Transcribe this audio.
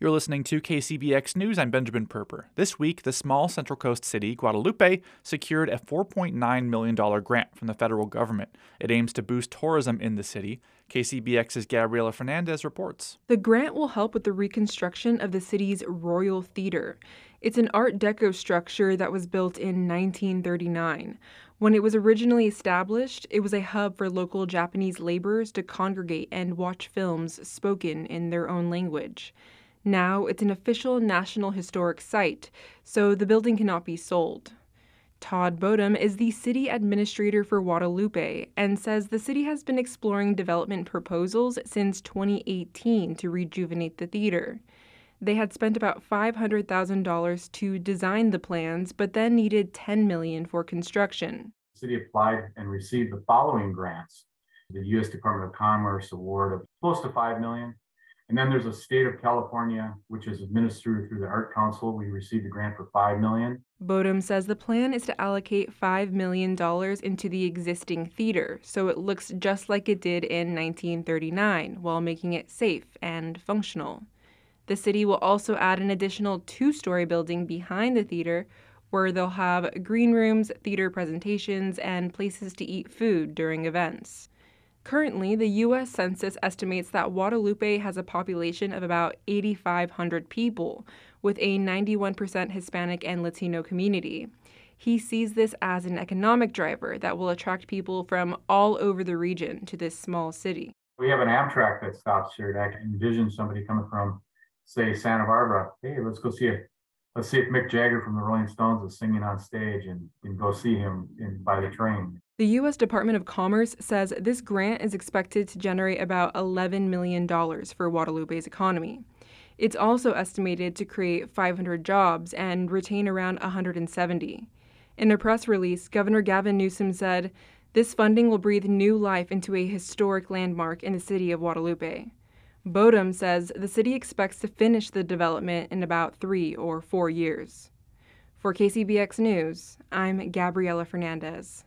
You're listening to KCBX News. I'm Benjamin Purper. This week, the small Central Coast city, Guadalupe, secured a $4.9 million grant from the federal government. It aims to boost tourism in the city. KCBX's Gabriela Fernandez reports. The grant will help with the reconstruction of the city's Royal Theater. It's an Art Deco structure that was built in 1939. When it was originally established, it was a hub for local Japanese laborers to congregate and watch films spoken in their own language. Now it's an official National Historic Site, so the building cannot be sold. Todd Bodem is the city administrator for Guadalupe and says the city has been exploring development proposals since 2018 to rejuvenate the theater. They had spent about $500,000 to design the plans, but then needed 10 million for construction. The city applied and received the following grants. The U.S. Department of Commerce award of close to $5 million, and then there's a state of California, which is administered through the Art Council. We received a grant for five million. Bodem says the plan is to allocate $5 million into the existing theater, so it looks just like it did in 1939, while making it safe and functional. The city will also add an additional two story building behind the theater where they'll have green rooms, theater presentations, and places to eat food during events. Currently, the U.S. Census estimates that Guadalupe has a population of about 8,500 people, with a 91% Hispanic and Latino community. He sees this as an economic driver that will attract people from all over the region to this small city. We have an Amtrak that stops here. I can envision somebody coming from, say, Santa Barbara. Hey, let's go see it. Let's see if Mick Jagger from the Rolling Stones is singing on stage and, and go see him in, by the train. The U.S. Department of Commerce says this grant is expected to generate about $11 million for Guadalupe's economy. It's also estimated to create 500 jobs and retain around 170. In a press release, Governor Gavin Newsom said, This funding will breathe new life into a historic landmark in the city of Guadalupe. Bodem says the city expects to finish the development in about three or four years. For KCBX News, I'm Gabriela Fernandez.